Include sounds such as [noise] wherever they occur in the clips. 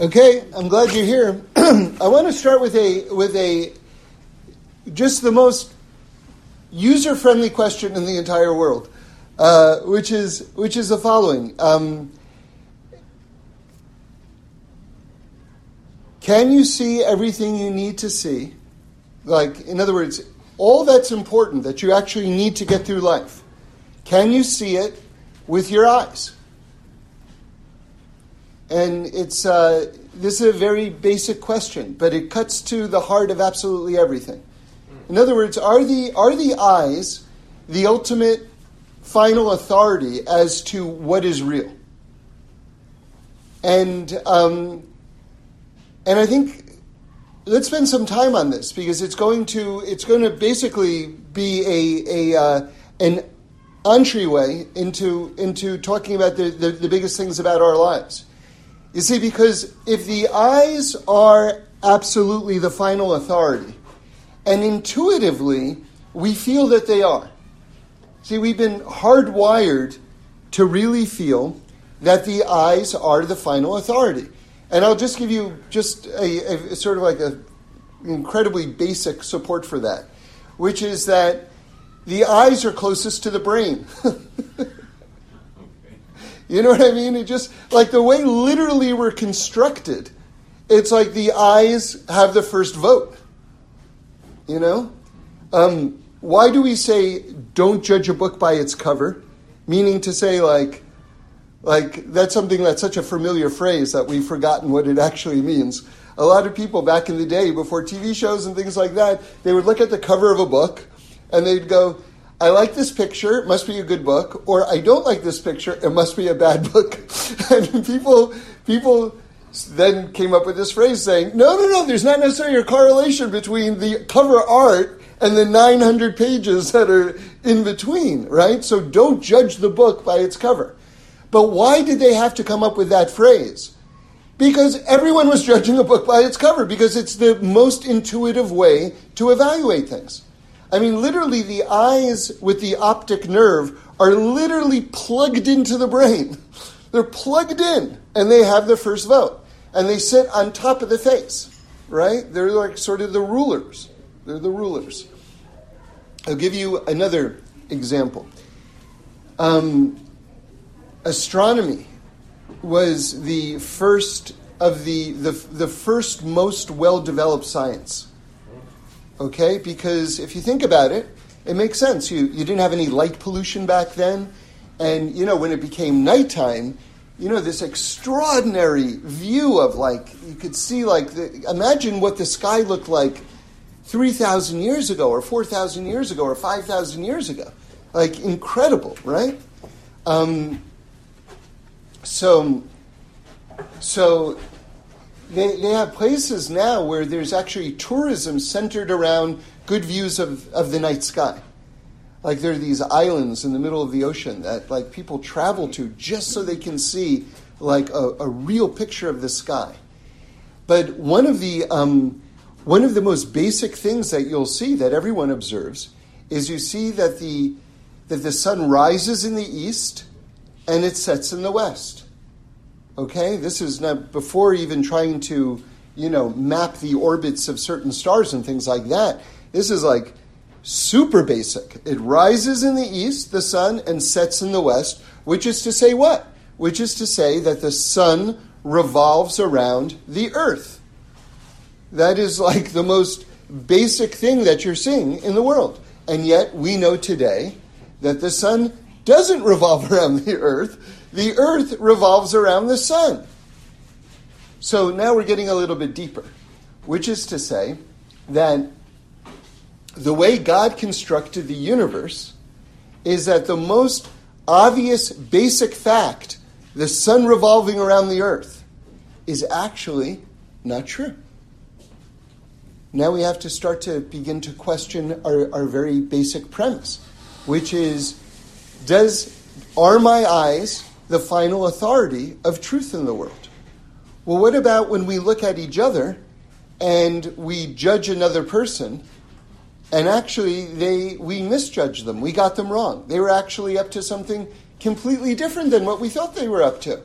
Okay, I'm glad you're here. [clears throat] I want to start with a with a just the most user-friendly question in the entire world, uh, which is which is the following: um, Can you see everything you need to see? Like, in other words, all that's important that you actually need to get through life. Can you see it with your eyes? And it's uh, this is a very basic question, but it cuts to the heart of absolutely everything. In other words, are the are the eyes the ultimate final authority as to what is real? And um, and I think let's spend some time on this because it's going to it's going to basically be a a uh, an entryway into into talking about the, the, the biggest things about our lives. You see, because if the eyes are absolutely the final authority, and intuitively we feel that they are. See, we've been hardwired to really feel that the eyes are the final authority. And I'll just give you just a, a sort of like a incredibly basic support for that, which is that the eyes are closest to the brain. [laughs] You know what I mean? It just like the way literally we're constructed. It's like the eyes have the first vote. You know, um, why do we say don't judge a book by its cover? Meaning to say like, like that's something that's such a familiar phrase that we've forgotten what it actually means. A lot of people back in the day, before TV shows and things like that, they would look at the cover of a book and they'd go, I like this picture, it must be a good book, or I don't like this picture, it must be a bad [laughs] book. and people people then came up with this phrase saying, no, no, no, there's not necessarily a correlation between the cover art and the 900 pages that are in between, right? So don't judge the book by its cover. But why did they have to come up with that phrase? Because everyone was judging a book by its cover, because it's the most intuitive way to evaluate things. I mean, literally, the eyes with the optic nerve are literally plugged into the brain. They're plugged in, and they have the first vote. And they sit on top of the face, right? They're like sort of the rulers. They're the rulers. I'll give you another example. Um, astronomy was the first of the, the, the first most well developed science okay? Because if you think about it, it makes sense. You, you didn't have any light pollution back then. And, you know, when it became nighttime, you know, this extraordinary view of like, you could see like, the, imagine what the sky looked like 3,000 years ago, or 4,000 years ago, or 5,000 years ago. Like, incredible, right? Um, so, so they, they have places now where there's actually tourism centered around good views of, of the night sky. Like there are these islands in the middle of the ocean that like people travel to just so they can see like a, a real picture of the sky. But one of the um, one of the most basic things that you'll see that everyone observes is you see that the that the sun rises in the east and it sets in the west. Okay, this is not before even trying to, you know, map the orbits of certain stars and things like that. This is like super basic. It rises in the east, the sun, and sets in the west, which is to say what? Which is to say that the sun revolves around the earth. That is like the most basic thing that you're seeing in the world. And yet we know today that the sun doesn't revolve [laughs] around the earth the earth revolves around the sun. So now we're getting a little bit deeper, which is to say that the way God constructed the universe is that the most obvious basic fact, the sun revolving around the earth, is actually not true. Now we have to start to begin to question our, our very basic premise, which is does are my eyes the final authority of truth in the world. Well, what about when we look at each other and we judge another person and actually they we misjudged them. We got them wrong. They were actually up to something completely different than what we thought they were up to.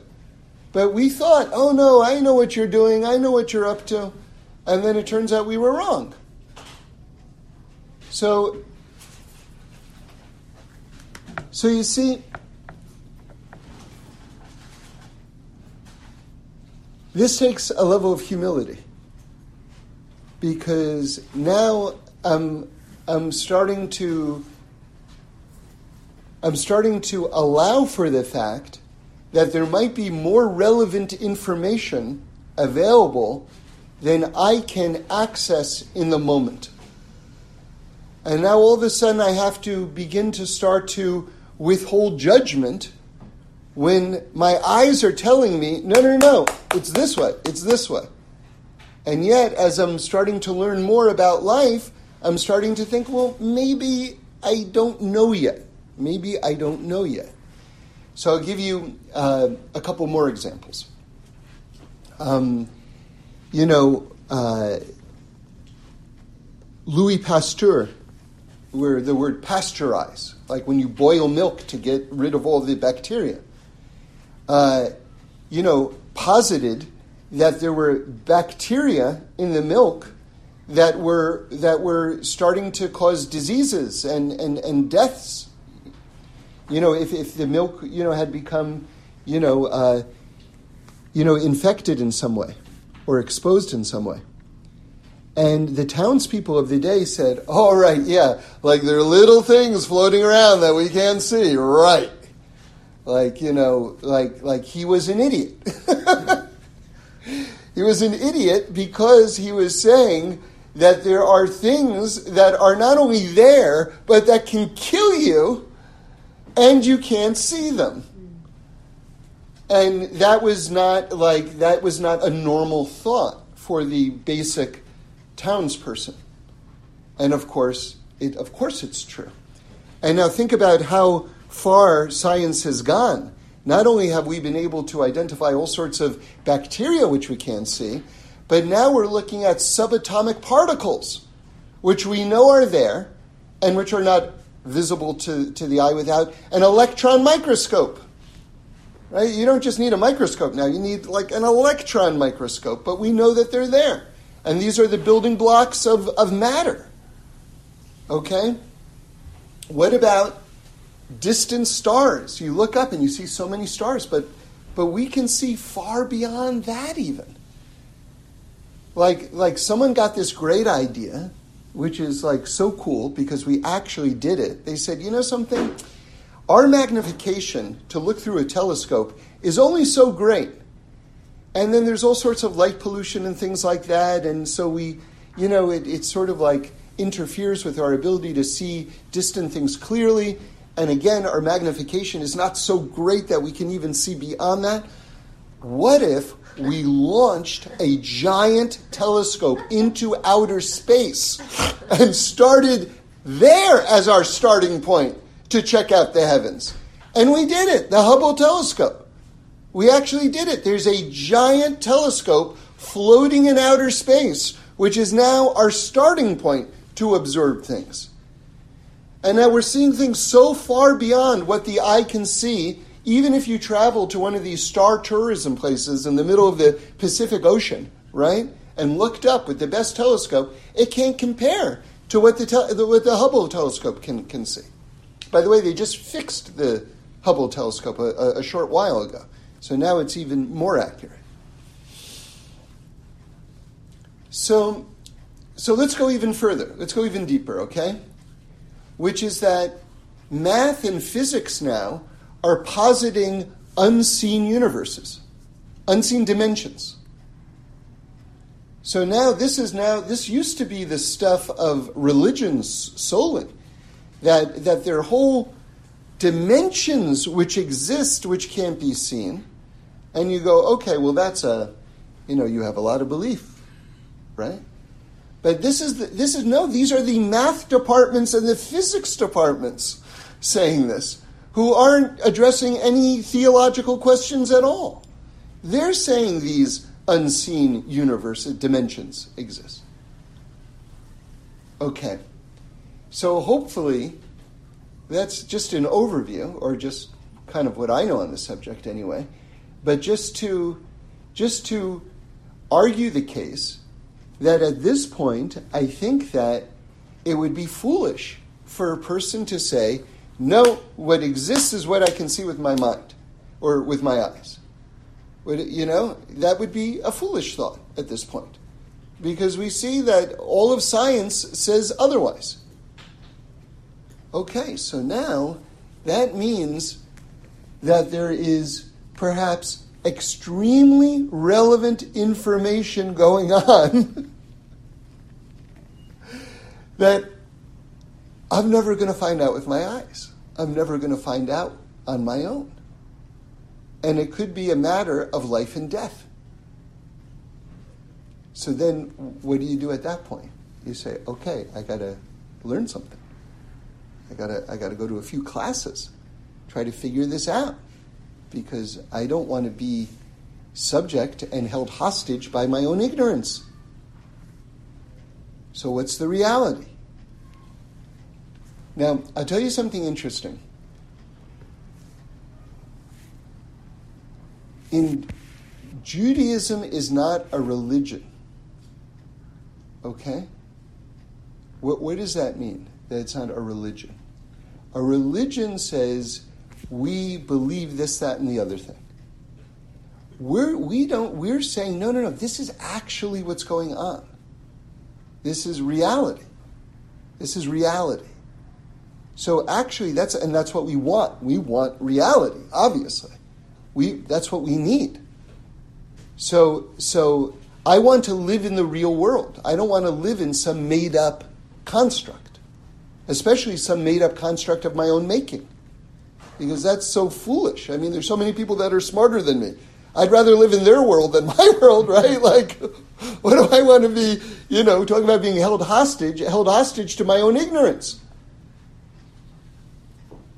But we thought, oh no, I know what you're doing, I know what you're up to. And then it turns out we were wrong. So, so you see, this takes a level of humility because now I'm, I'm starting to I'm starting to allow for the fact that there might be more relevant information available than I can access in the moment. And now all of a sudden I have to begin to start to withhold judgment when my eyes are telling me, no, no, no, it's this way, it's this way. And yet, as I'm starting to learn more about life, I'm starting to think, well, maybe I don't know yet. Maybe I don't know yet. So I'll give you uh, a couple more examples. Um, you know, uh, Louis Pasteur, where the word pasteurize, like when you boil milk to get rid of all the bacteria, uh, you know, posited that there were bacteria in the milk that were that were starting to cause diseases and, and, and deaths. You know, if, if the milk, you know, had become, you know, uh, you know, infected in some way or exposed in some way. And the townspeople of the day said, All oh, yeah, like there are little things floating around that we can't see, right? Like, you know, like like he was an idiot. [laughs] he was an idiot because he was saying that there are things that are not only there, but that can kill you, and you can't see them. And that was not like that was not a normal thought for the basic townsperson. And of course, it of course it's true. And now think about how far science has gone. Not only have we been able to identify all sorts of bacteria which we can't see, but now we're looking at subatomic particles, which we know are there and which are not visible to, to the eye without an electron microscope. Right? You don't just need a microscope now, you need like an electron microscope, but we know that they're there. And these are the building blocks of, of matter. Okay? What about distant stars? You look up and you see so many stars, but, but we can see far beyond that even. Like, like someone got this great idea, which is like so cool because we actually did it. They said, you know something? Our magnification to look through a telescope is only so great. And then there's all sorts of light pollution and things like that. And so we, you know, it, sort of like interferes with our ability to see distant things clearly. And again, our magnification is not so great that we can even see beyond that. What if we launched a giant telescope into outer space and started there as our starting point? to check out the heavens. And we did it, the Hubble telescope. We actually did it. There's a giant telescope floating in outer space, which is now our starting point to observe things. And now we're seeing things so far beyond what the eye can see, even if you travel to one of these star tourism places in the middle of the Pacific Ocean, right? And looked up with the best telescope, it can't compare to what the, te- what the Hubble telescope can, can see. By the way, they just fixed the Hubble telescope a, a short while ago, so now it's even more accurate. So, so let's go even further. Let's go even deeper, okay? Which is that math and physics now are positing unseen universes, unseen dimensions. So now this is now this used to be the stuff of religions solely that, that there are whole dimensions which exist which can't be seen. And you go, okay, well, that's a, you know, you have a lot of belief, right? But this is, the, this is no, these are the math departments and the physics departments saying this, who aren't addressing any theological questions at all. They're saying these unseen universe uh, dimensions exist. Okay. So hopefully, that's just an overview, or just kind of what I know on the subject anyway. but just to just to argue the case that at this point I think that it would be foolish for a person to say, no, what exists is what I can see with my mind or with my eyes. You know, that would be a foolish thought at this point. Because we see that all of science says otherwise. Okay, so now that means that there is perhaps extremely relevant information going on [laughs] that I'm never going to find out with my eyes. I'm never going to find out on my own. And it could be a matter of life and death. So then, what do you do at that point? You say, okay, I got to learn something. I got to I got to go to a few classes, try to figure this out, because I don't want to be subject and held hostage by my own ignorance. So, what's the reality? Now, I'll tell you something interesting. In Judaism is not a religion. Okay? What, what does that mean? That it's not a religion. A religion says we believe this, that, and the other thing. We're, we don't, we're saying, no, no, no, this is actually what's going on. This is reality. This is reality. So actually, that's and that's what we want. We want reality, obviously. We that's what we need. So so I want to live in the real world. I don't want to live in some made up construct, especially some made up construct of my own making, because that's so foolish. I mean, there's so many people that are smarter than me. I'd rather live in their world than [laughs] my world, right? Like, what do I want to be? You know, talking about being held hostage, held hostage to my own ignorance.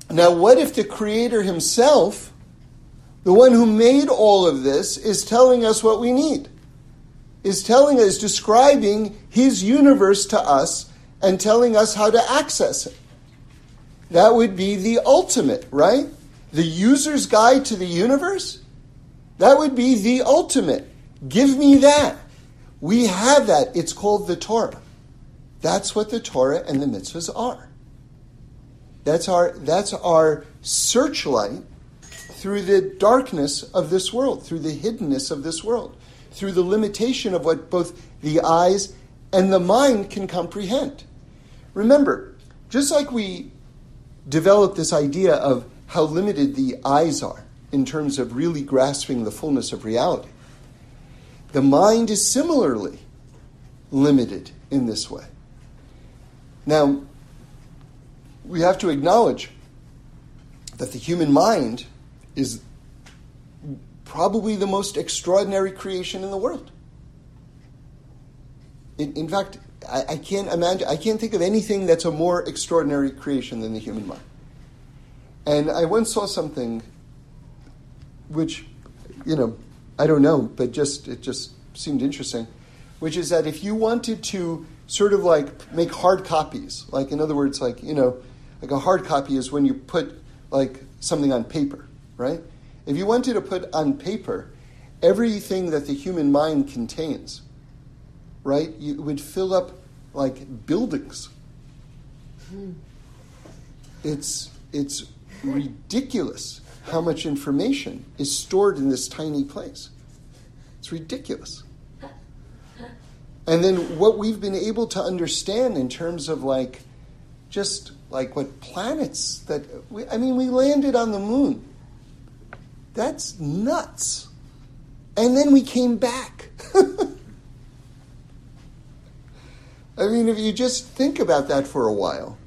Now, what if the Creator Himself, the one who made all of this, is telling us what we need? Is telling us, describing His universe to us and telling us how to access it? That would be the ultimate, right? The user's guide to the universe? That would be the ultimate. Give me that. We have that. It's called the Torah. That's what the Torah and the mitzvahs are. That's our, that's our searchlight through the darkness of this world, through the hiddenness of this world, through the limitation of what both the eyes and the mind can comprehend. Remember, just like we developed this idea of how limited the eyes are in terms of really grasping the fullness of reality, the mind is similarly limited in this way. Now, we have to acknowledge that the human mind is probably the most extraordinary creation in the world. In, in fact, I, I, can't imagine, I can't think of anything that's a more extraordinary creation than the human mind. And I once saw something which, you know, I don't know, but just it just seemed interesting, which is that if you wanted to sort of like make hard copies, like in other words, like, you know, like a hard copy is when you put like something on paper, right? If you wanted to put on paper everything that the human mind contains, right, you would fill up like buildings. It's it's ridiculous how much information is stored in this tiny place. It's ridiculous. And then what we've been able to understand in terms of like just like what planets that we, I mean, we landed on the moon. That's nuts. And then we came back. [laughs] I mean, if you just think about that for a while,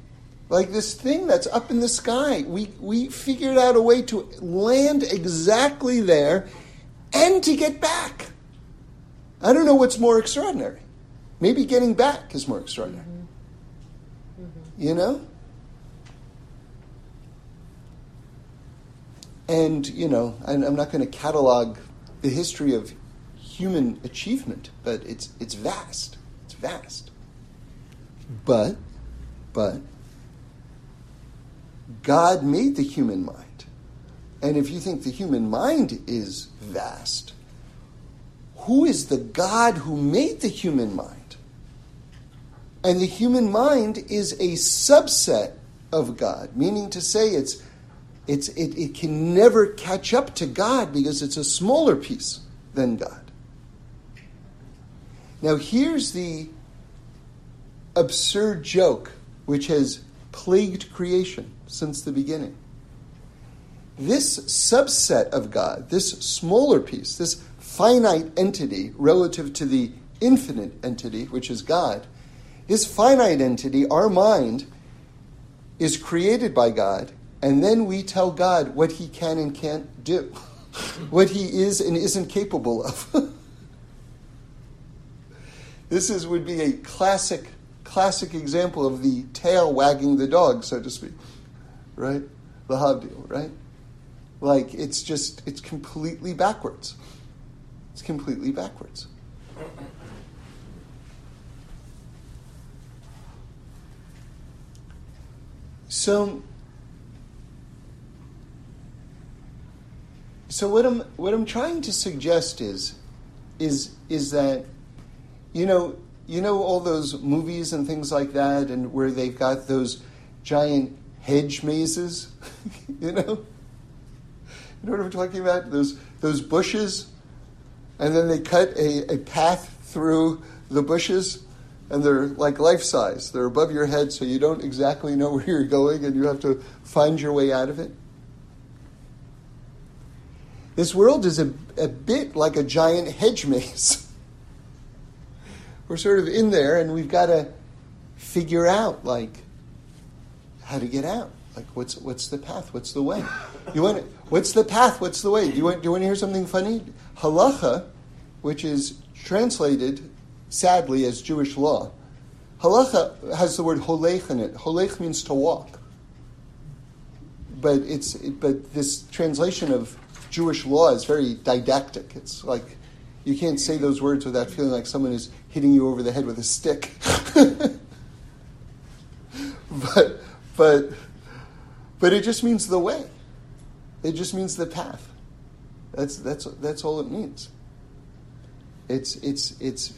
like this thing that's up in the sky, we, we figured out a way to land exactly there and to get back. I don't know what's more extraordinary. Maybe getting back is more extraordinary. Mm-hmm. Mm-hmm. You know? And, you know, I'm not going to catalog the history of human achievement, but it's, it's vast. It's vast. But, but, God made the human mind and if you think the human mind is vast, who is the God who made the human mind? And the human mind is a subset of God, meaning to say it's, it's, it, it can never catch up to God because it's a smaller piece than God. Now, here's the absurd joke which has plagued creation since the beginning. This subset of God, this smaller piece, this finite entity relative to the infinite entity, which is God, this finite entity, our mind, is created by God, and then we tell God what he can and can't do, [laughs] what he is and isn't capable of. [laughs] this is, would be a classic, classic example of the tail wagging the dog, so to speak. Right? L'havdil, right? Like, it's just, it's completely backwards. It's completely backwards. So, so what I'm what I'm trying to suggest is, is is that, you know, you know all those movies and things like that, and where they've got those giant hedge mazes, [laughs] you know. You know what I'm talking about? Those those bushes, and then they cut a, a path through the bushes and they're like life size. They're above your head, so you don't exactly know [laughs] where you're going, and you have to find your way out of it. This world is a, a bit like a giant hedge maze. [laughs] We're sort of in there, and we've got to figure out like how to get out. Like what's what's the path? What's the way? You want what's the path? What's the way? Do you want do you want to hear something funny? Halacha, which is translated sadly, as Jewish law. Halacha has the word holech in it. Holech means to walk. But it's but this translation of Jewish law is very didactic. It's like you can't say those words without feeling like someone is hitting you over the head with a stick. [laughs] but but but it just means the way. It just means the path. That's that's that's all it means. It's it's it's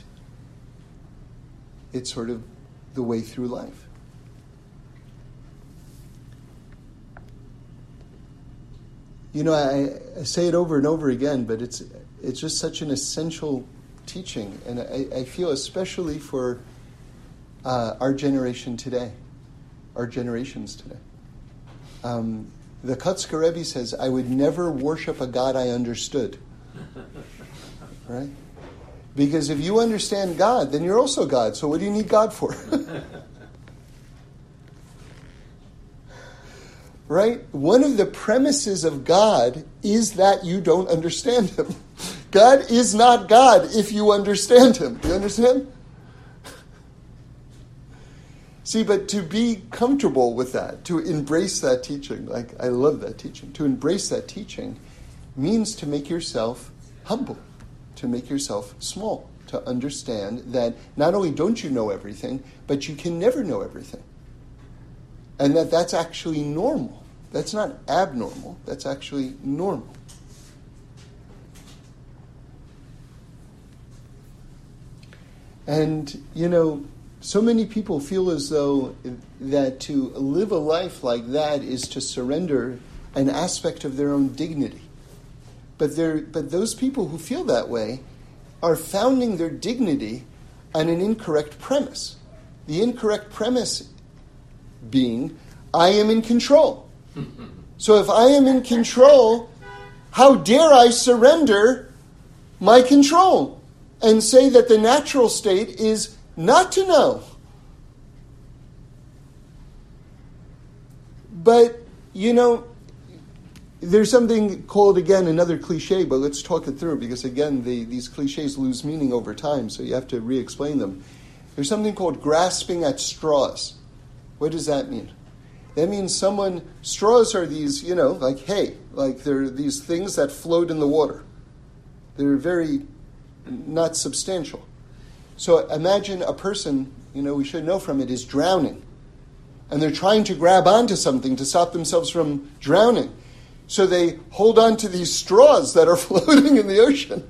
it's sort of the way through life. You know, I, I, say it over and over again, but it's it's just such an essential teaching, and I, I feel especially for uh, our generation today, our generations today. Um, the Kotzker Rebbe says, "I would never worship a God I understood." [laughs] right? Because if you understand God, then you're also God. So what do you need God for? [laughs] right? One of the premises of God is that you don't understand Him. [laughs] God is not God if you understand Him. Do you understand? See, but to be comfortable with that, to embrace that teaching, like I love that teaching, to embrace that teaching means to make yourself humble to make yourself small, to understand that not only don't you know everything, but you can never know everything. And that that's actually normal. That's not abnormal, that's actually normal. And, you know, so many people feel as though that to live a life like that is to surrender an aspect of their own dignity. But, but those people who feel that way are founding their dignity on an incorrect premise. The incorrect premise being, I am in control. So if I am in control, how dare I surrender my control and say that the natural state is not to know? But, you know, there's something called, again, another cliche, but let's talk it through because, again, the, these cliches lose meaning over time, so you have to re explain them. There's something called grasping at straws. What does that mean? That means someone, straws are these, you know, like hay, like they're these things that float in the water. They're very not substantial. So imagine a person, you know, we should know from it, is drowning. And they're trying to grab onto something to stop themselves from drowning So they hold on to these straws that are [laughs] floating in the ocean.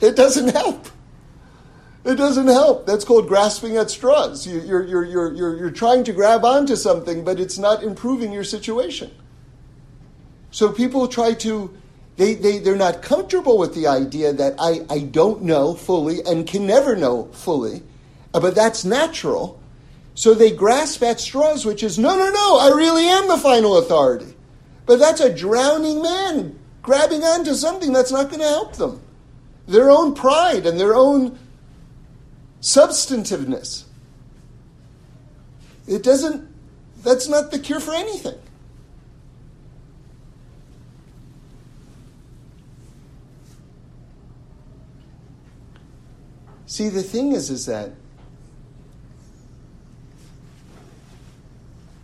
It doesn't help. It doesn't help. That's called grasping at straws. You, you're, you're, you're, you're, you're trying to grab onto something, but it's not improving your situation. So people try to, they, they, they're not comfortable with the idea that I, I don't know fully and can never know fully, uh, but that's natural. So they grasp at straws, which is, no, no, no, I really am the final authority. But that's a drowning man grabbing onto something that's not going to help them. Their own pride and their own substantiveness. It doesn't, that's not the cure for anything. See, the thing is, is that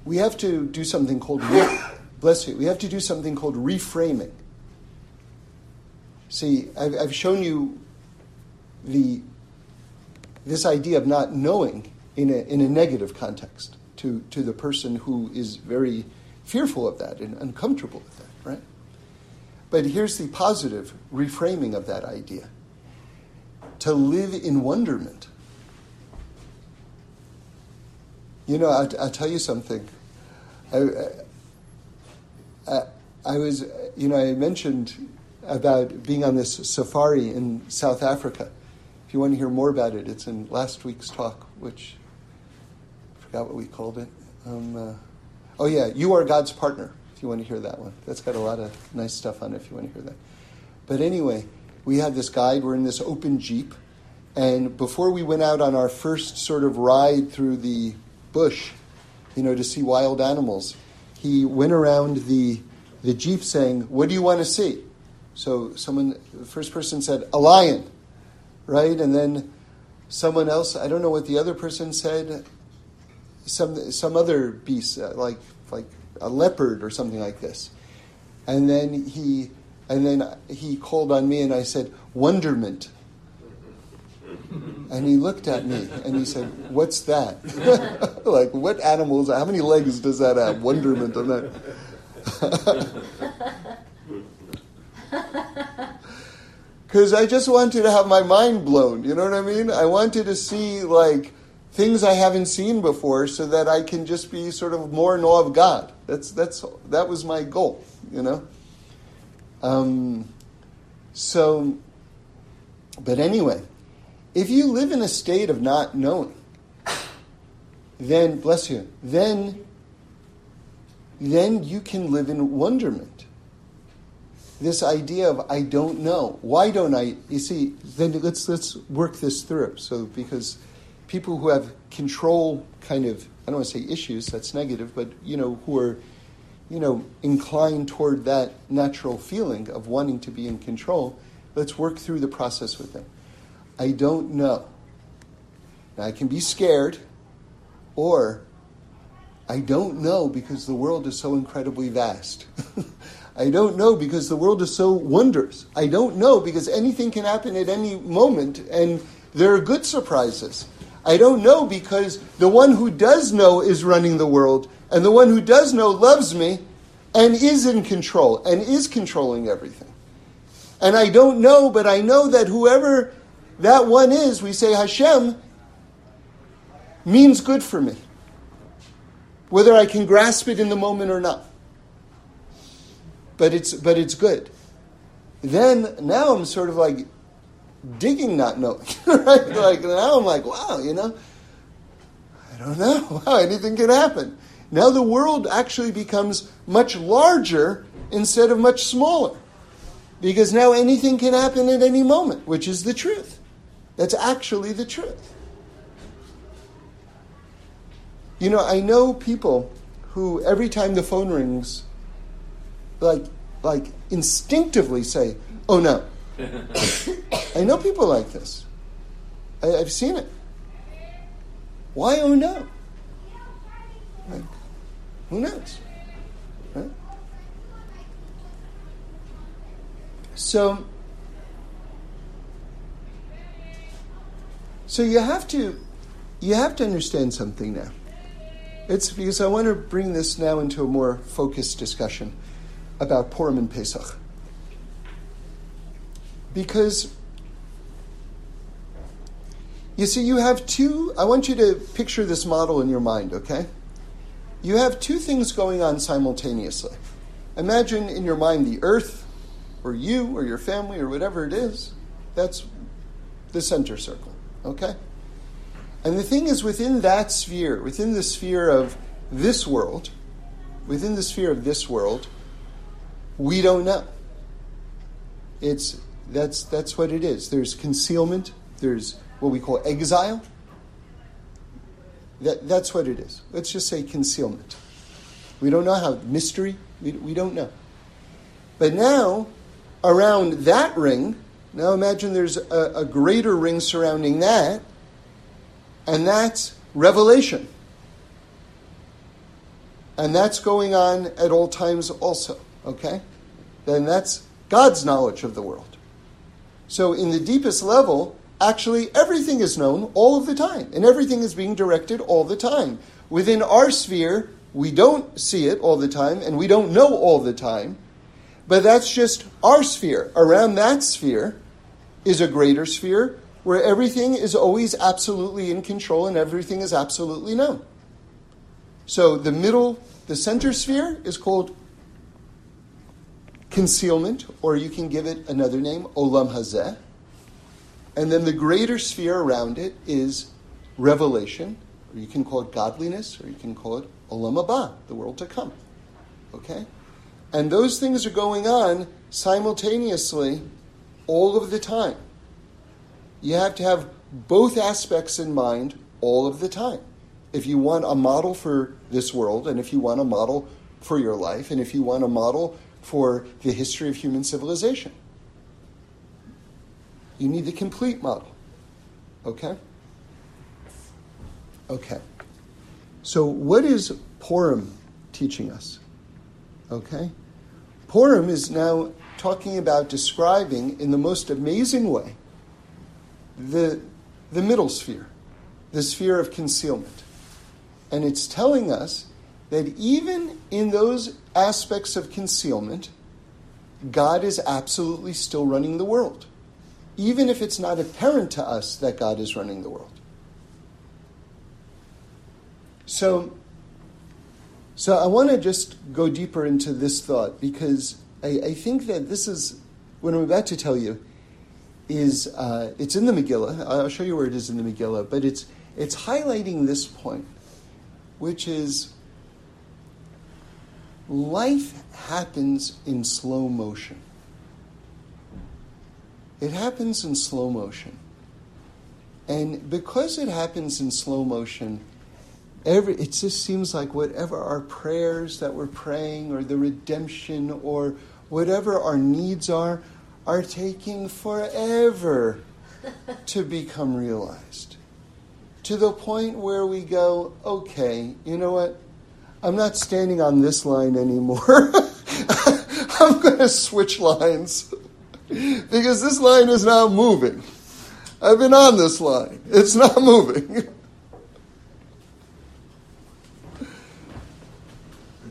we have to do something called, [coughs] bless you, we have to do something called reframing. See, I've, I've shown you the this idea of not knowing in a, in a negative context to, to the person who is very fearful of that and uncomfortable with that, right? But here's the positive reframing of that idea to live in wonderment. You know, I'll, I'll tell you something. I, I, I was, you know, I mentioned about being on this safari in South Africa If you want to hear more about it, it's in last week's talk, which I forgot what we called it. Um, uh, oh, yeah, You Are God's Partner, if you want to hear that one. That's got a lot of nice stuff on it if you want to hear that. But anyway, we had this guide, we're in this open Jeep, and before we went out on our first sort of ride through the bush, you know, to see wild animals, he went around the, the Jeep saying, What do you want to see? So someone, the first person said, A lion right? And then someone else, I don't know what the other person said, some some other beast uh, like like a leopard or something like this. And then he and then he called on me and I said wonderment. And he looked at me and he said, "What's that? [laughs] like what animals? How many legs does that have? Wonderment on that." [laughs] because I just wanted to have my mind blown. You know what I mean? I wanted to see like things I haven't seen before, so that I can just be sort of more in awe of God. That's that's that was my goal. You know. Um, so, but anyway, if you live in a state of not knowing, then bless you, then then you can live in wonderment this idea of I don't know. Why don't I? You see, then let's let's work this through. So because people who have control kind of I don't want to say issues, that's negative, but you know, who are you know, inclined toward that natural feeling of wanting to be in control, let's work through the process with them. I don't know. Now I can be scared or I don't know because the world is so incredibly vast. [laughs] I don't know because the world is so wondrous. I don't know because anything can happen at any moment and there are good surprises. I don't know because the one who does know is running the world and the one who does know loves me and is in control and is controlling everything. And I don't know, but I know that whoever that one is, we say Hashem, means good for me. Whether I can grasp it in the moment or not but it's but it's good. Then now I'm sort of like digging not knowing, [laughs] right? Like now I'm like, wow, you know, I don't know. [laughs] Wow, anything can happen. Now the world actually becomes much larger instead of much smaller. Because now anything can happen at any moment, which is the truth. That's actually the truth. You know, I know people who every time the phone rings, like like instinctively say, "Oh no." [laughs] I know people like this. I, have seen it. Why oh no? Who knows? So, so you have to, you have to understand something now. It's because I want to bring this now into a more focused discussion about Purim and Pesach. Because you see, you have two, I want you to picture this model in your mind, okay? You have two things going on simultaneously. Imagine in your mind the earth, or you, or your family, or whatever it is. That's the center circle, okay? And the thing is, within that sphere, within the sphere of this world, within the sphere of this world, we don't know. It's that's that's what it is. There's concealment. There's what we call exile. That, that's what it is. Let's just say concealment. We don't know how, mystery, we, we don't know. But now, around that ring, now imagine there's a, a greater ring surrounding that, and that's revelation. And that's going on at all times also, okay? Then that's God's knowledge of the world. So, in the deepest level, actually everything is known all of the time, and everything is being directed all the time. Within our sphere, we don't see it all the time, and we don't know all the time, but that's just our sphere. Around that sphere is a greater sphere where everything is always absolutely in control and everything is absolutely known. So the middle, the center sphere is called concealment, or you can give it another name, olam hazeh. And then the greater sphere around it is revelation, or you can call it godliness, or you can call it olam the world to come. Okay? And those things are going on simultaneously all of the time. You have to have both aspects in mind all of the time. If you want a model for this world, and if you want a model for your life, and if you want a model for the history of human civilization. You need the complete model. Okay? Okay. So, what is Purim teaching us? Okay? Purim is now talking about describing in the most amazing way the, the middle sphere, the sphere of concealment. And it's telling us that even in those aspects of concealment, God is absolutely still running the world even if it's not apparent to us that God is running the world. So, so I want to just go deeper into this thought because I, I, think that this is what I'm about to tell you is uh, it's in the Megillah. I'll show you where it is in the Megillah, but it's it's highlighting this point, which is life happens in slow motion. It happens in slow motion. And because it happens in slow motion, every, it just seems like whatever our prayers that we're praying, or the redemption, or whatever our needs are, are taking forever [laughs] to become realized. To the point where we go, okay, you know what? I'm not standing on this line anymore. [laughs] I'm going to switch lines because this line is not moving. I've been on this line, it's not moving.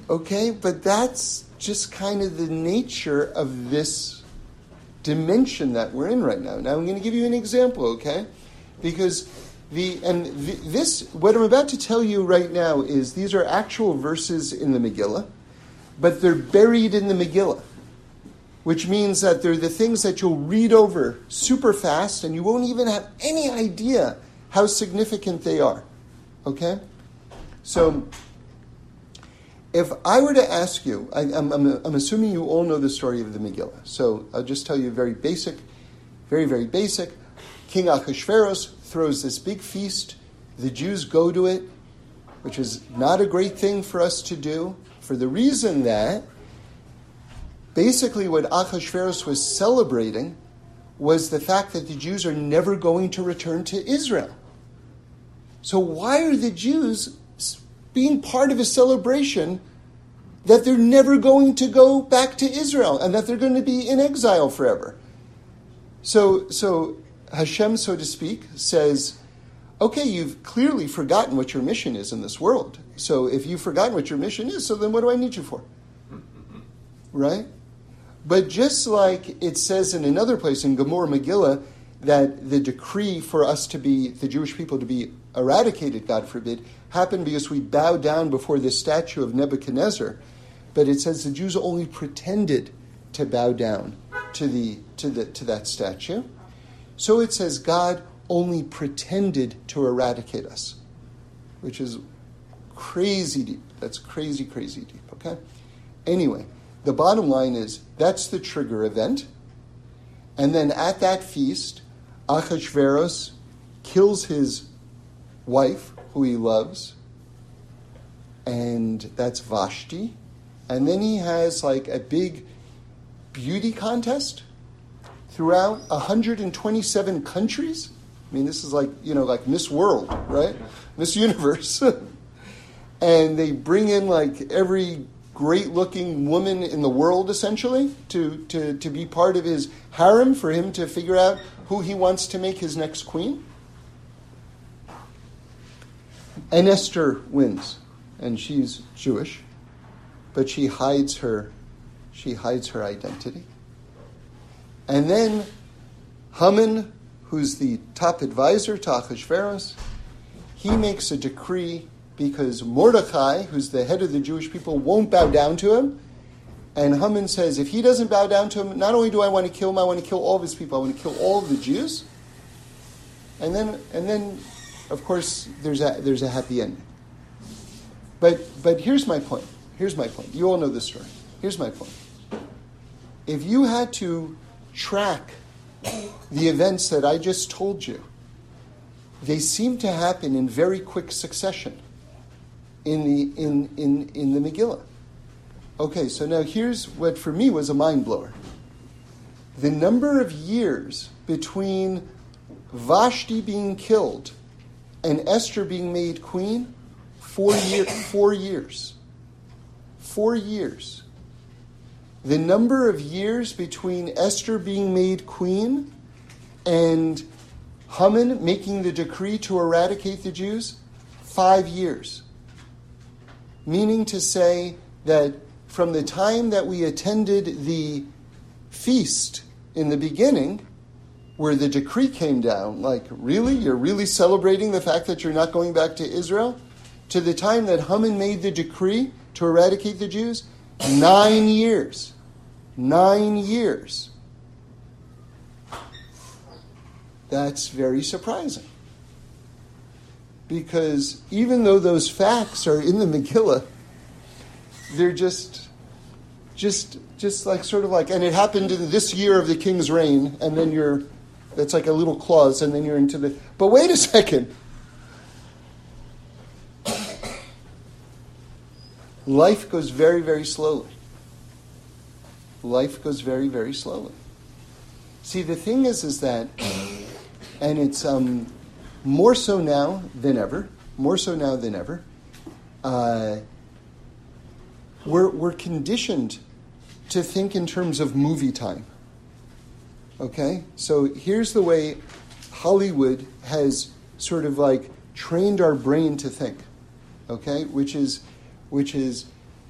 okay, but that's just kind of the nature of this dimension that we're in right now. Now, I'm going to give you an example, okay? Because the and the, this what I'm about to tell you right now is these are actual verses in the Megillah, but they're buried in the Megillah which means that they're the things that you'll read over super fast and you won't even have any idea how significant they are. Okay? So, if I were to ask you, I, am assuming you all know the story of the Megillah. So, I'll just tell you very basic, very, very basic. King Achashverosh throws this big feast. The Jews go to it, which is not a great thing for us to do, for the reason that Basically, what Achashverosh was celebrating was the fact that the Jews are never going to return to Israel. So, why are the Jews being part of a celebration that they're never going to go back to Israel and that they're going to be in exile forever? So, so Hashem, so to speak, says, okay, you've clearly forgotten what your mission is in this world. So, if you've forgotten what your mission is, so then what do I need you for? right? But just like it says in another place in Gemara Megillah that the decree for us to be, the Jewish people to be eradicated, God forbid, happened because we bowed down before the statue of Nebuchadnezzar. But it says the Jews only pretended to bow down to, the, to, the, to that statue. So it says God only pretended to eradicate us, which is crazy deep. That's crazy, crazy deep, okay? Anyway, the bottom line is that's the trigger event. And then at that feast, Achashverosh kills his wife, who he loves, and that's Vashti. And then he has like a big beauty contest throughout 127 countries. I mean, this is like, you know, like Miss World, right? Miss Universe. [laughs] and they bring in like every great looking woman in the world, essentially, to, to, to be part of his harem for him to figure out who he wants to make his next queen. And Esther wins, and she's Jewish, but she hides her, she hides her identity. And then Haman, who's the top advisor to Achashverosh, he makes a decree because Mordecai, who's the head of the Jewish people, won't bow down to him. And Haman says, if he doesn't bow down to him, not only do I want to kill him, I want to kill all of his people. I want to kill all of the Jews. And then, and then, of course, there's a there's a happy ending. But but here's my point. Here's my point. You all know this story. Here's my point. If you had to track the events that I just told you, they seem to happen in very quick succession in the, in, in, in the Megillah. Okay, so now here's what for me was a mind blower. The number of years between Vashti being killed and Esther being made queen, four, year, four years. Four years. The number of years between Esther being made queen and Haman making the decree to eradicate the Jews, five years meaning to say that from the time that we attended the feast in the beginning, where the decree came down, like, really? You're really celebrating the fact that you're not going back to Israel? To the time that Haman made the decree to eradicate the Jews? Nine years. Nine years. That's very surprising because even though those facts are in the Megillah, they're just, just, just like sort of like, and it happened in this year of the king's reign, and then you're, that's like a little clause, and then you're into the. But wait a second. Life goes very, very slowly. Life goes very, very slowly. See, the thing is, is that, and it's um, more so now than ever, more so now than ever, uh, we're, we're conditioned to think in terms of movie time. Okay? So here's the way Hollywood has sort of like trained our brain to think. Okay? Which is, which is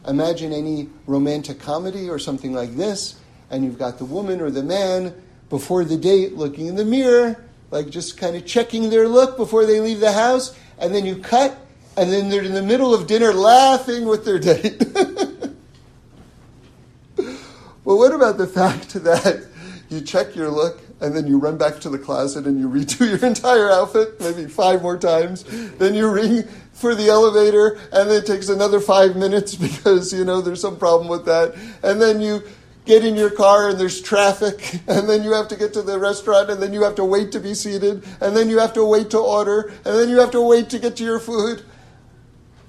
imagine any romantic comedy or something like this, and you've got the woman or the man before the date looking in the mirror like just kind of checking their look before they leave the house, and then you cut, and then they're in the middle of dinner laughing with their date. [laughs] well, what about the fact that you check your look and then you run back to the closet and you redo your entire outfit, maybe five more times. Then you ring for the elevator and then it takes another five minutes [laughs] because, you know, there's some problem with that. And then you get in your car and there's traffic, [laughs] and then you have to get to the restaurant, and then you have to wait to be seated, and then you have to wait to order, and then you have to wait to get to your food.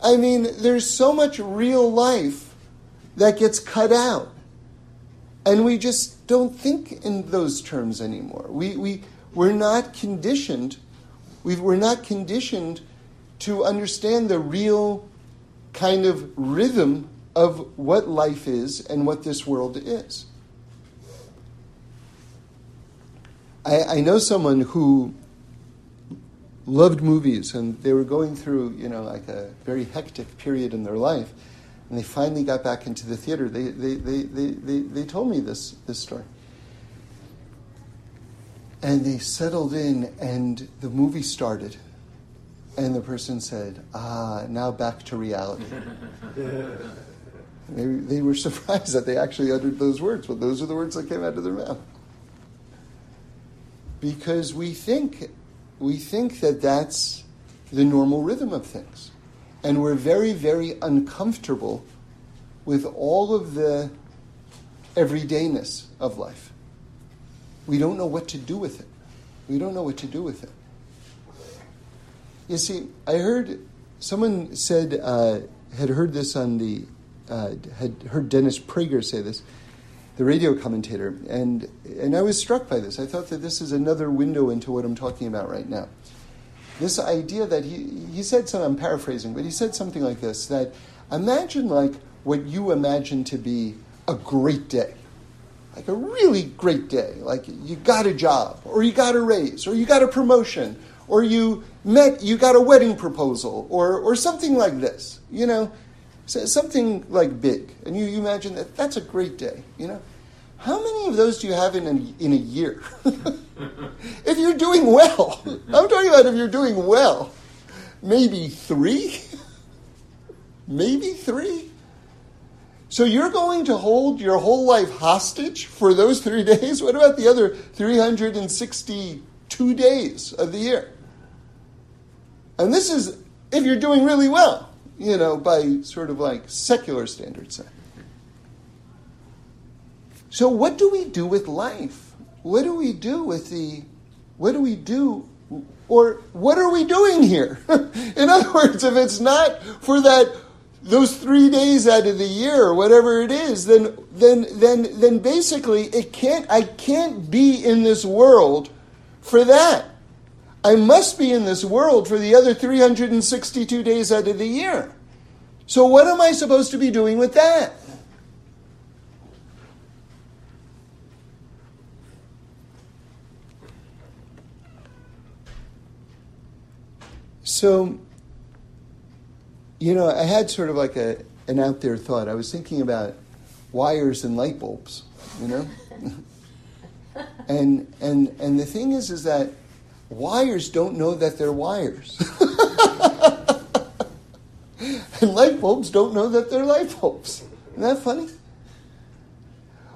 I mean, there's so much real life that gets cut out. And we just don't think in those terms anymore. We, we, we're not conditioned, we we're not conditioned to understand the real kind of rhythm of what life is and what this world is. I, I know someone who loved movies and they were going through, you know, like a very hectic period in their life. and they finally got back into the theater, they, they, they, they, they, they told me this, this story. And they settled in, and the movie started. And the person said, Ah, now back to reality. [laughs] they, they were [laughs] surprised that they actually uttered those words, but those are the words that came out of their mouth. Because we think, we think that that's the normal rhythm of things. And we're very, very uncomfortable with all of the everydayness of life. We don't know what to do with it. We don't know what to do with it. You see, I heard someone said uh, had heard this on the uh, had heard Dennis Prager say this, the radio commentator, and and I was struck by this. I thought that this is another window into what I'm talking about right now. This idea that he he said something. I'm paraphrasing, but he said something like this: that imagine like what you imagine to be a great day like a really great day, like you got a job, or you got a raise, or you got a promotion, or you met, you got a wedding proposal, or, or something like this, you know, something like big. And you, you imagine that that's a great day, you know. How many of those do you have in a, in a year? [laughs] if you're doing well, [laughs] I'm talking about if you're doing well, maybe three? [laughs] maybe three? So you're going to hold your whole life hostage for those three days? What about the other 362 days of the year? And this is if you're doing really well, you know, by sort of like secular standards. So what do we do with life? What do we do with the, what do we do, or what are we doing here? [laughs] In other words, if it's not for that those three days out of the year whatever it is, then then then then basically it can't I can't be in this world for that. I must be in this world for the other 362 days out of the year. So what am I supposed to be doing with that? So you know, I had sort of like a an out there thought. I was thinking about wires and light bulbs, you know? [laughs] and and and the thing is is that wires don't know that they're wires. [laughs] and light bulbs don't know that they're light bulbs. Isn't that funny?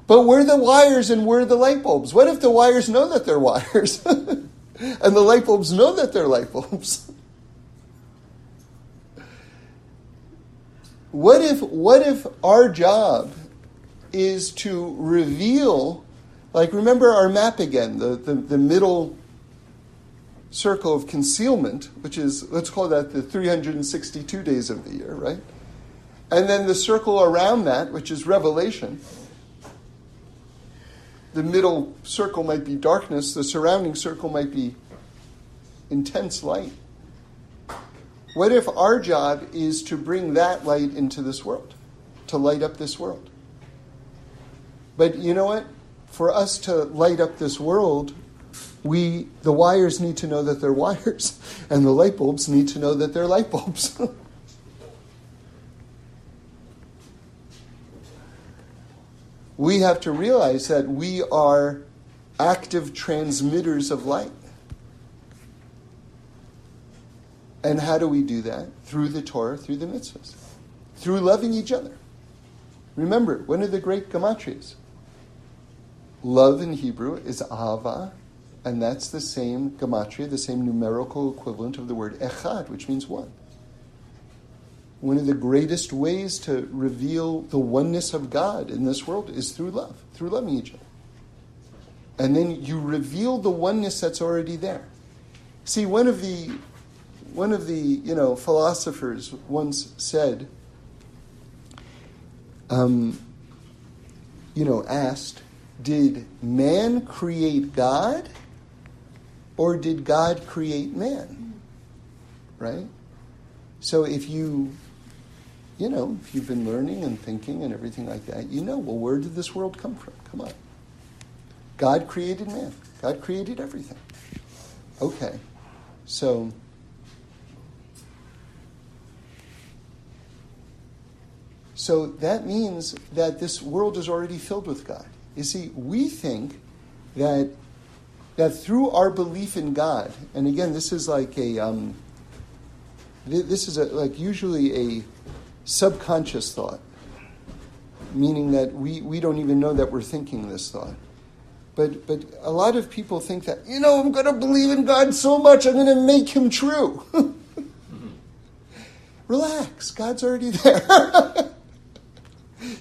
But we're the wires and we're the light bulbs. What if the wires know that they're wires? [laughs] and the light bulbs know that they're light bulbs? [laughs] What if, what if our job is to reveal, like remember our map again, the, the, the middle circle of concealment, which is, let's call that the 362 days of the year, right? And then the circle around that, which is revelation. The middle circle might be darkness, the surrounding circle might be intense light. What if our job is to bring that light into this world, to light up this world? But you know what? For us to light up this world, we the wires need to know that they're wires, [laughs] and the light bulbs need to know that they're light bulbs. [laughs] we have to realize that we are active transmitters of light. And how do we do that? Through the Torah, through the mitzvahs, through loving each other. Remember, one of the great gematrias. Love in Hebrew is ahava, and that's the same gematria, the same numerical equivalent of the word echad, which means one. One of the greatest ways to reveal the oneness of God in this world is through love, through loving each other. And then you reveal the oneness that's already there. See, one of the one of the you know philosophers once said, um, you know, asked, did man create God, or did God create man? Right. So if you, you know, if you've been learning and thinking and everything like that, you know, well, where did this world come from? Come on. God created man. God created everything. Okay. So So that means that this world is already filled with God. You see, we think that that through our belief in God, and again, this is like a um, this is a, like usually a subconscious thought, meaning that we, we don't even know that we're thinking this thought. But, but a lot of people think that, you know, I'm going to believe in God so much, I'm going to make him true. [laughs] Relax, God's already [laughs] there.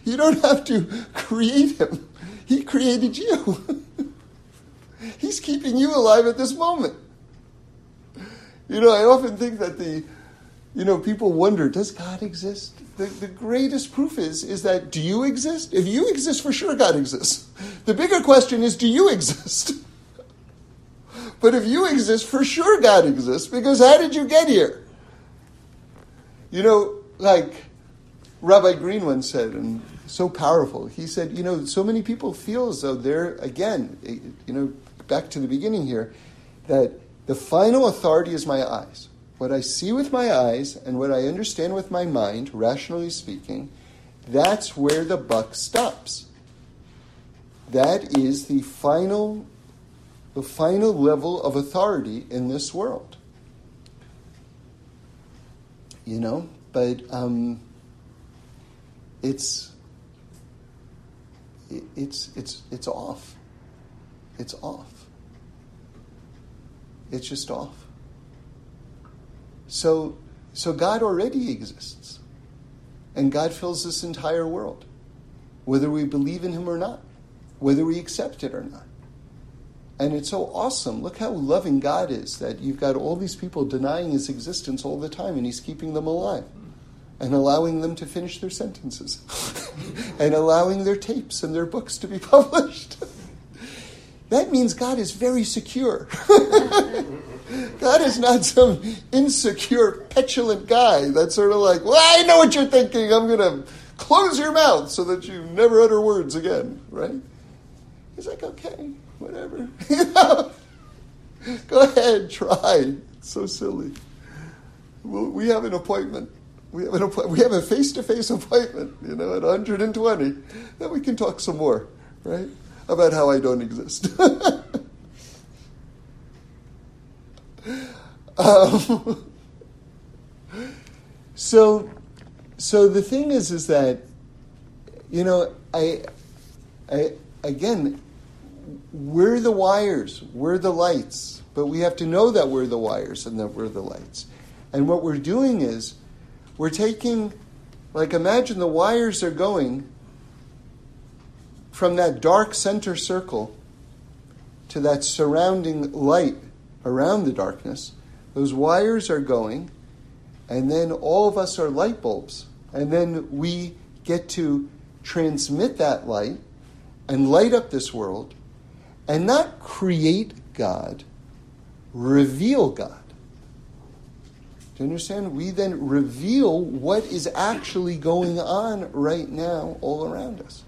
you don't have to create him, He created you. [laughs] He's keeping you alive at this moment. You know, I often think that the, you know, people wonder, does God exist? The, the greatest proof is, is that do you exist? If you exist, for sure God exists. The bigger question is, do you exist? [laughs] but if you exist, for sure God exists, because how did you get here? You know, like Rabbi Green once said, and so powerful, he said, you know, so many people feel as though they're, again, eh, you know, back to the beginning here, that the final authority is my eyes. What I see with my eyes and what I understand with my mind, rationally speaking, that's where the buck stops. That is the final, the final level of authority in this world you know. But um, it's it's it's it's off. It's off. It's just off. So so God already exists. And God fills this entire world. Whether we believe in him or not, whether we accept it or not. And it's so awesome. Look how loving God is that you've got all these people denying his existence all the time and he's keeping them alive and allowing them to finish their sentences [laughs] and allowing their tapes and their books to be [laughs] published. That means God is very secure. [laughs] God is not some insecure, petulant guy that's sort of like, well, I know what you're thinking. I'm going to close your mouth so that you never utter words again, right? He's like, okay, whatever. [laughs] Go ahead, try. It's so silly. we have an appointment. We have, an, we have a face-to-face appointment, you know, at 120. Then we can talk some more, right, about how I don't exist. [laughs] um, so, so the thing is, is that, you know, I, I again, we're the wires, we're the lights, but we have to know that we're the wires and that we're the lights. And what we're doing is we're taking, like, imagine the wires are going from that dark center circle to that surrounding light around the darkness. Those wires are going, and then all of us are light bulbs. And then we get to transmit that light and light up this world and not create God, reveal God. Do you understand? We then reveal what is actually going on right now all around us.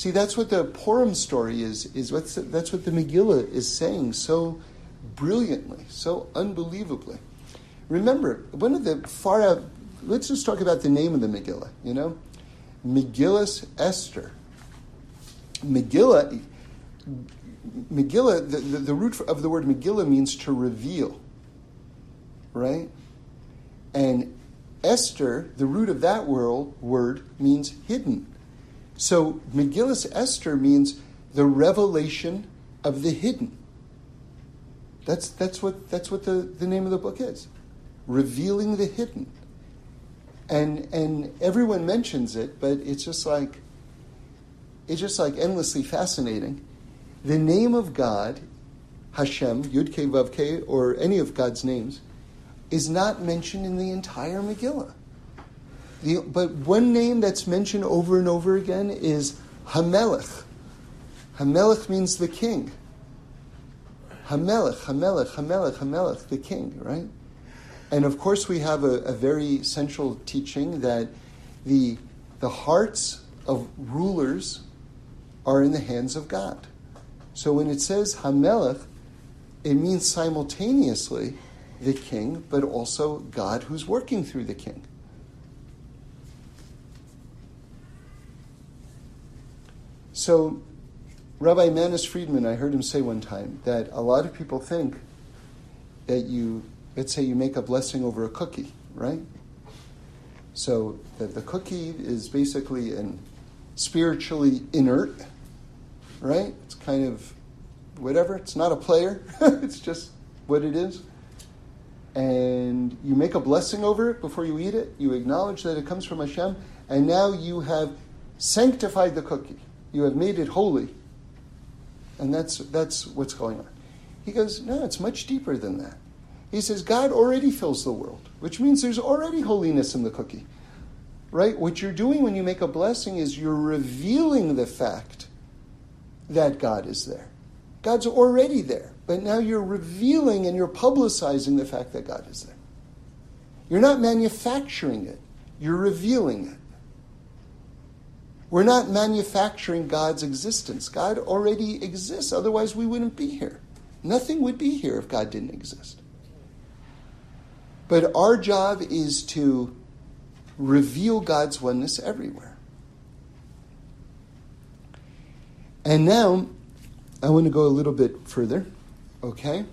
See, that's what the Purim story is, is what's that's what the Megillah is saying so brilliantly, so unbelievably. Remember, one of the far out, let's just talk about the name of the Megillah, you know? Megillah Esther. Megillah, Megillah, the, the, the, root of the word Megillah means to reveal, right? And Esther, the root of that word, word means hidden. So Megillah Esther means the revelation of the hidden. That's, that's what, that's what the, the name of the book is revealing the hidden. And, and everyone mentions it, but it's just like, it's just like endlessly fascinating the name of God, Hashem, Yud Ke Vav or any of God's names, is not mentioned in the entire Megillah. The, but one name that's mentioned over and over again is Hamelech. Hamelech means the king. Hamelech, Hamelech, Hamelech, Hamelech, the king, right? And of course, we have a, a very central teaching that the, the hearts of rulers are in the hands of God. So when it says Hamelech, it means simultaneously the king, but also God who's working through the king. So, Rabbi Manis Friedman, I heard him say one time that a lot of people think that you, let's say you make a blessing over a cookie, right? So that the cookie is basically an spiritually inert, right? It's kind of whatever. It's not a player. [laughs] it's just what it is. And you make a blessing over it before you eat it. You acknowledge that it comes from Hashem, and now you have sanctified the cookie. You have made it holy. And that's that's what's going on. He goes, no, it's much deeper than that. He says, God already fills the world, which means there's already holiness in the cookie. Right? What you're doing when you make a blessing is you're revealing the fact that God is there. God's already there, but now you're revealing and you're publicizing the fact that God is there. You're not manufacturing it, you're revealing it. We're not manufacturing God's existence. God already exists, otherwise, we wouldn't be here. Nothing would be here if God didn't exist. But our job is to reveal God's oneness everywhere. And now, I want to go a little bit further, okay?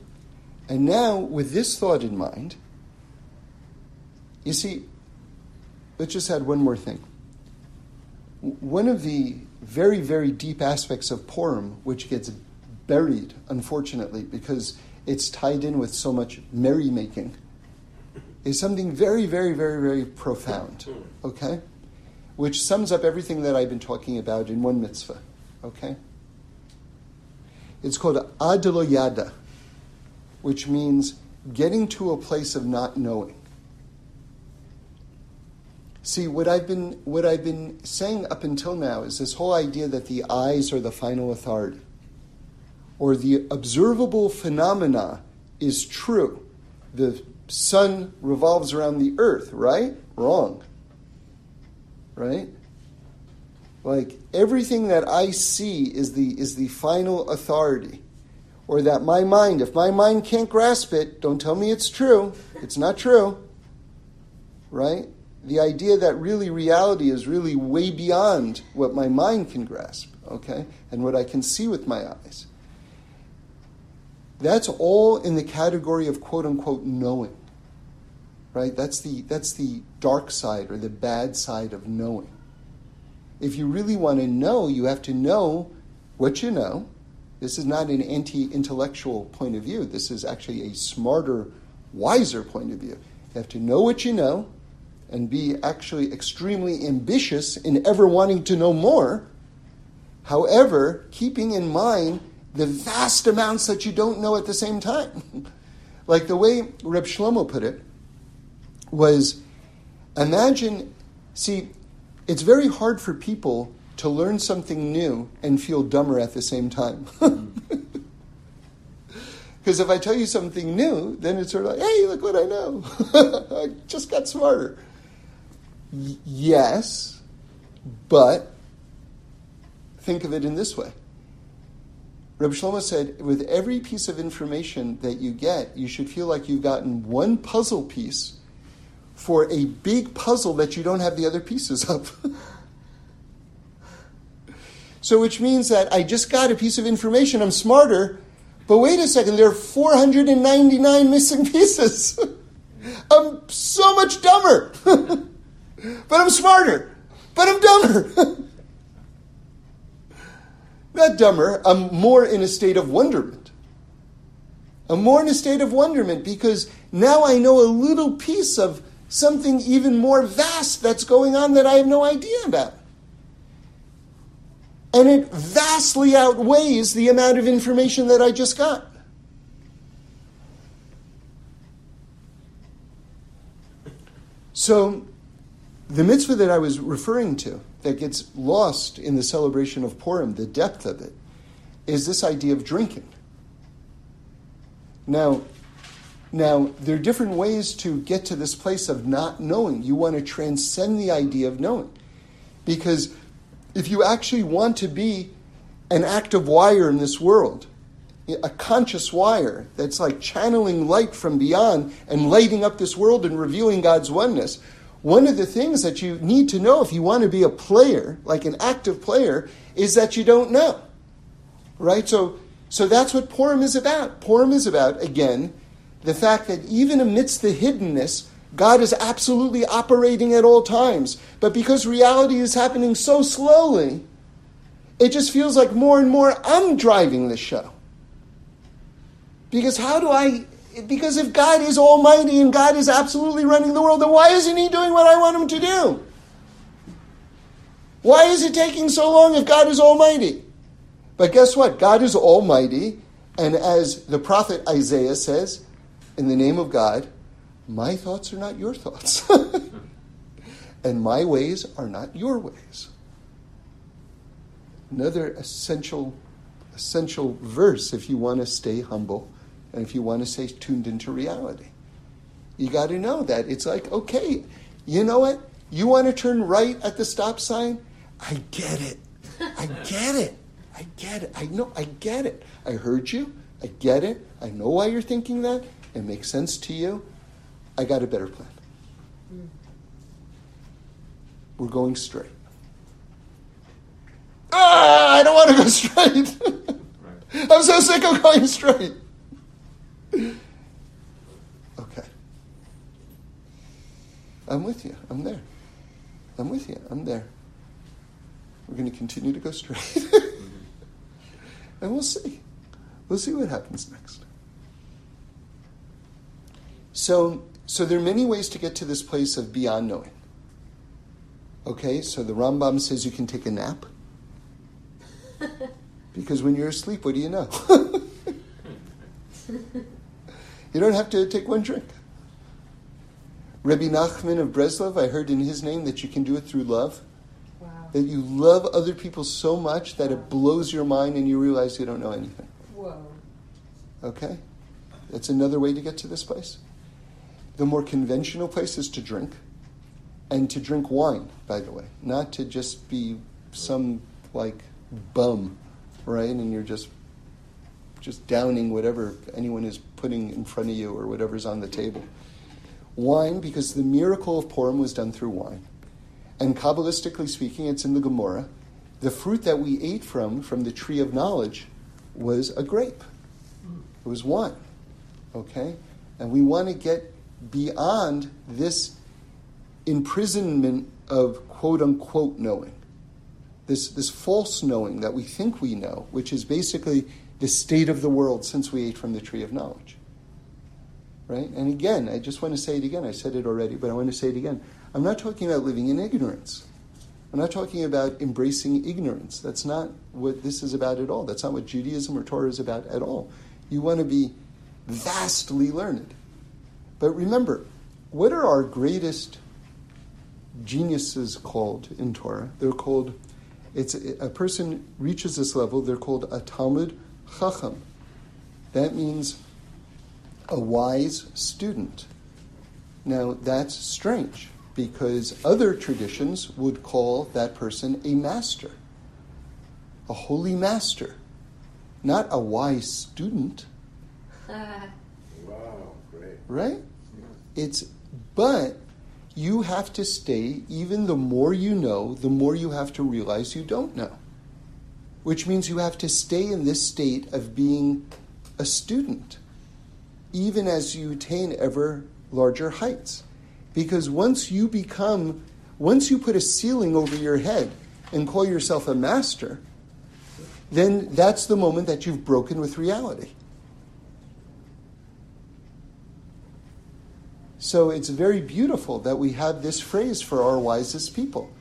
And now, with this thought in mind, you see, let's just add one more thing. One of the very, very deep aspects of Purim, which gets buried, unfortunately, because it's tied in with so much merrymaking is something very, very, very, very profound, okay? Which sums up everything that I've been talking about in one mitzvah, okay? It's called Adelo which means getting to a place of not knowing. See, what I've been what I've been saying up until now is this whole idea that the eyes are the final authority, or the observable phenomena is true. The sun revolves around the earth, right? Wrong. Right? Like everything that I see is the is the final authority. Or that my mind, if my mind can't grasp it, don't tell me it's true. It's not true. Right? The idea that really reality is really way beyond what my mind can grasp, okay? And what I can see with my eyes. That's all in the category of quote unquote knowing. Right? That's the, that's the dark side or the bad side of knowing. If you really want to know, you have to know what you know. This is not an anti intellectual point of view. This is actually a smarter, wiser point of view. You have to know what you know and be actually extremely ambitious in ever wanting to know more. However, keeping in mind the vast amounts that you don't know at the same time. [laughs] like the way Reb Shlomo put it was imagine, see, it's very hard for people to learn something new and feel dumber at the same time. [laughs] Because if I tell you something new, then it's sort of like, hey, look what I know. [laughs] I just got smarter. Y- yes, but think of it in this way Reb Shlomo said, with every piece of information that you get, you should feel like you've gotten one puzzle piece for a big puzzle that you don't have the other pieces of. [laughs] so, which means that I just got a piece of information, I'm smarter, but wait a second, there are 499 missing [laughs] pieces. [laughs] I'm so much dumber, but I'm smarter, but I'm dumber. Not dumber, I'm more in a state of wonderment. I'm more in a state of wonderment because now I know a little piece of something even more vast that's going on that I have no idea about. And it vastly outweighs the amount of information that I just got. So, the mitzvah that I was referring to that gets lost in the celebration of Purim, the depth of it, is this idea of drinking. Now, now, there are different ways to get to this place of not knowing. You want to transcend the idea of knowing. Because if you actually want to be an active wire in this world, a conscious wire that's like channeling light from beyond and lighting up this world and revealing God's oneness, one of the things that you need to know if you want to be a player, like an active player, is that you don't know. Right? So, so that's what Purim is about. Purim is about, again, the fact that even amidst the hiddenness, God is absolutely operating at all times. But because reality is happening so slowly, it just feels like more and more I'm driving the show. Because how do I because if God is almighty and God is absolutely running the world, then why isn't He doing what I want Him to do? Why is it taking so long if God is almighty? But guess what? God is almighty, and as the prophet Isaiah says, in the name of God, my thoughts are not your thoughts, [laughs] and my ways are not your ways. Another essential, essential verse if you want to stay humble and if you want to say tuned into reality. You got to know that it's like, okay, you know what? You want to turn right at the stop sign? I get it. I get it. I get it. I know. I get it. I heard you. I get it. I know why you're thinking that. It makes sense to you. I got a better plan. We're going straight. Ah, I don't want to go [laughs] straight. I'm so sick of going straight. Okay. I'm with you. I'm there. I'm with you. I'm there. We're going to continue to go straight. [laughs] and we'll see. We'll see what happens next. So, so there are many ways to get to this place of beyond knowing. Okay, so the Rambam says you can take a nap. [laughs] Because when you're asleep, what do you know? [laughs] You don't have to take one drink. Rabbi Nachman of Breslov, I heard in his name that you can do it through love. Wow. That you love other people so much that it blows your mind and you realize you don't know anything. Whoa. Okay? That's another way to get to this place. The more conventional place is to drink. And to drink wine, by the way. Not to just be some like bum, right? And you're just just downing whatever anyone is putting in front of you or whatever's on the table. Wine, because the miracle of Purim was done through wine. And Kabbalistically speaking, it's in the Gemara. The fruit that we ate from, from the tree of knowledge, was a grape. It was wine. Okay? And we want to get beyond this imprisonment of quote unquote knowing. This, this false knowing that we think we know, which is basically the state of the world since we ate from the tree of knowledge. Right? And again, I just want to say it again. I said it already, but I want to say it again. I'm not talking about living in ignorance. I'm not talking about embracing ignorance. That's not what this is about at all. That's not what Judaism or Torah is about at all. You want to be vastly learned. But remember, what are our greatest geniuses called in Torah? They're called, it's a person reaches this level, they're called a Talmid chacham. That means a wise student. Now, that's strange because other traditions would call that person a master, a holy master, not a wise student. [laughs] wow, great. Right? It's, but you have to stay, even the more you know, the more you have to realize you don't know which means you have to stay in this state of being a student, even as you attain ever larger heights. Because once you become, once you put a ceiling over your head and call yourself a master, then that's the moment that you've broken with reality. So it's very beautiful that we have this phrase for our wisest people.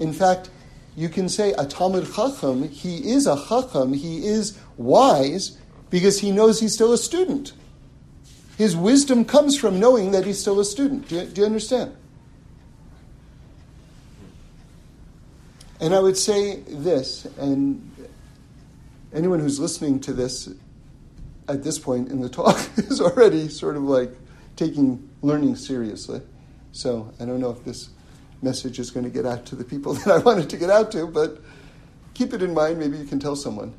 In fact, you can say a Talmid Chacham, he is a Chacham, he is wise because he knows he's still a student. His wisdom comes from knowing that he's still a student. Do you, do you understand? And I would say this, and anyone who's listening to this at this point in the talk [laughs] is already sort of like taking learning seriously. So I don't know if this message is going to get out to the people [laughs] that I wanted to get out to, but keep it in mind. Maybe you can tell someone.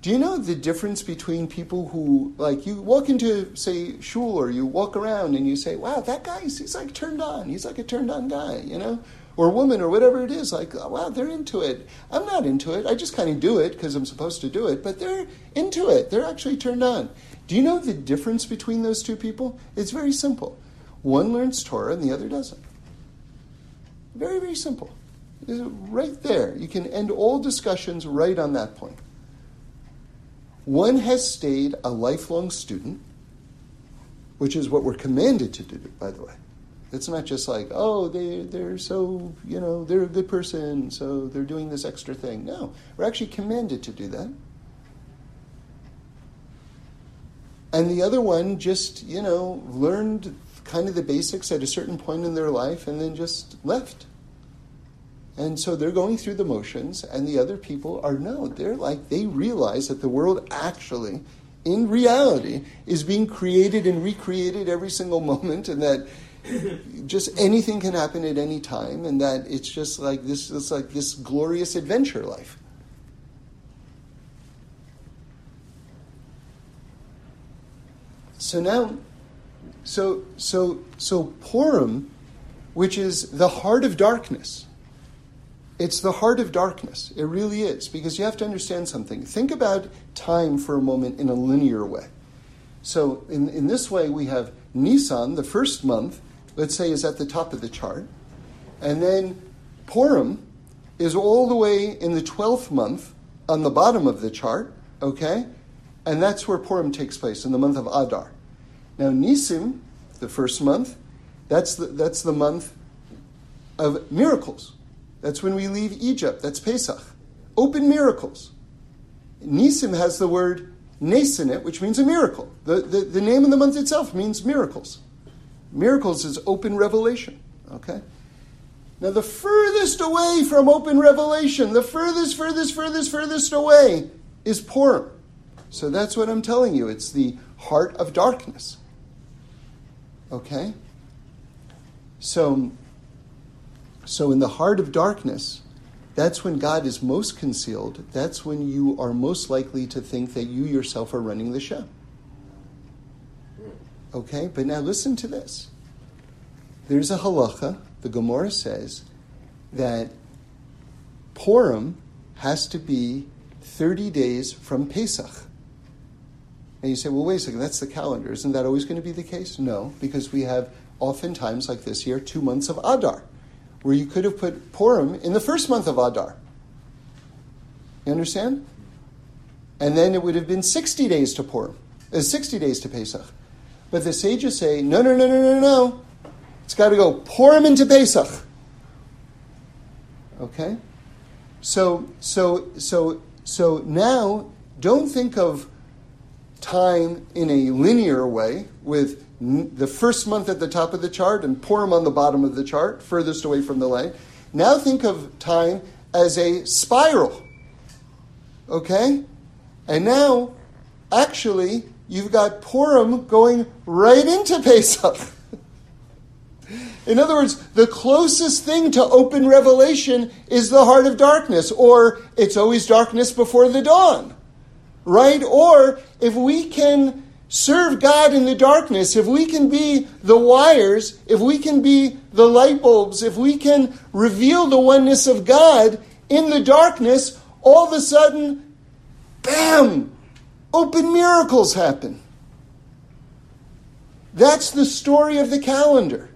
Do you know the difference between people who, like, you walk into, say, shul or you walk around and you say, wow, that guy, he's like turned on. He's like a turned on guy, you know? Or woman or whatever it is. Like, wow, they're into it. I'm not into it. I just kind of do it because I'm supposed to do it. But they're into it. They're actually turned on. Do you know the difference between those two people? It's very simple. One learns Torah and the other doesn't. Very, very simple. Right there. You can end all discussions right on that point. One has stayed a lifelong student, which is what we're commanded to do, by the way. It's not just like, oh, they, they're so, you know, they're a good person, so they're doing this extra thing. No, we're actually commanded to do that. And the other one just, you know, learned kind of the basics at a certain point in their life and then just left. And so they're going through the motions, and the other people are no, they're like, they realize that the world actually, in reality, is being created and recreated every single moment, and that just anything can happen at any time, and that it's just like this, it's like this glorious adventure life. So now, so so so Purim, which is the heart of darkness it's the heart of darkness. It really is, because you have to understand something. Think about time for a moment in a linear way. So, in, in this way, we have Nisan, the first month, let's say, is at the top of the chart. And then Purim is all the way in the 12th month on the bottom of the chart, okay? And that's where Purim takes place, in the month of Adar. Now, Nisan, the first month, that's the, that's the month of miracles. That's when we leave Egypt. That's Pesach. Open miracles. Nisan has the word nes in it, which means a miracle. The, the, the name of the month itself means miracles. Miracles is open revelation. Okay? Now, the furthest away from open revelation, the furthest, furthest, furthest, furthest away is Purim. So that's what I'm telling you. It's the heart of darkness. Okay? So so, in the heart of darkness, that's when God is most concealed. That's when you are most likely to think that you yourself are running the show. Okay, but now listen to this. There's a halacha, the Gemara says, that Purim has to be 30 days from Pesach. And you say, well, wait a second, that's the calendar. Isn't that always going to be the case? No, because we have oftentimes, like this year, two months of Adar where you could have put Purim in the first month of Adar. You understand? And then it would have been 60 days to Purim, uh, 60 days to Pesach. But the sages say, no, no, no, no, no, no. It's got to go Purim into Pesach. Okay? So, so, so, so now don't think of time in a linear way with the first month at the top of the chart and Purim on the bottom of the chart, furthest away from the light. Now think of time as a spiral. Okay? And now, actually, you've got Purim going right into [laughs] Pesach. In other words, the closest thing to open revelation is the heart of darkness, or it's always darkness before the dawn. Right? Or if we can serve God in the darkness, if we can be the wires, if we can be the light bulbs, if we can reveal the oneness of God in the darkness, all of a sudden, bam, open miracles happen. That's the story of the calendar.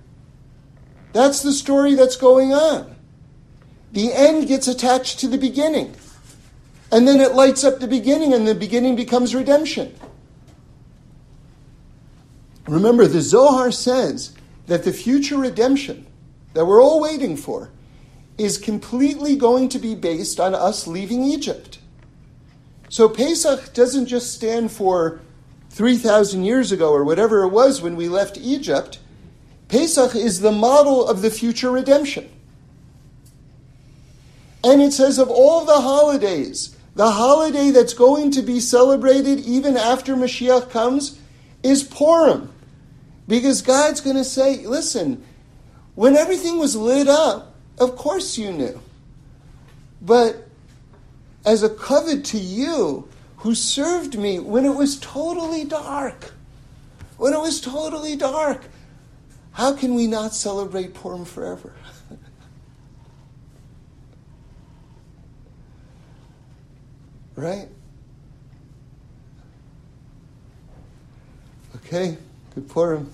That's the story that's going on. The end gets attached to the beginning. And then it lights up the beginning, and the beginning becomes redemption. Remember, the Zohar says that the future redemption that we're all waiting for is completely going to be based on us leaving Egypt. So Pesach doesn't just stand for 3,000 years ago or whatever it was when we left Egypt. Pesach is the model of the future redemption. And it says of all the holidays, the holiday that's going to be celebrated even after Mashiach comes is Purim. Because God's going to say, listen, when everything was lit up, of course you knew. But as a covet to you, who served me when it was totally dark. When it was totally dark. How can we not celebrate Purim forever? Right? Okay, good Purim.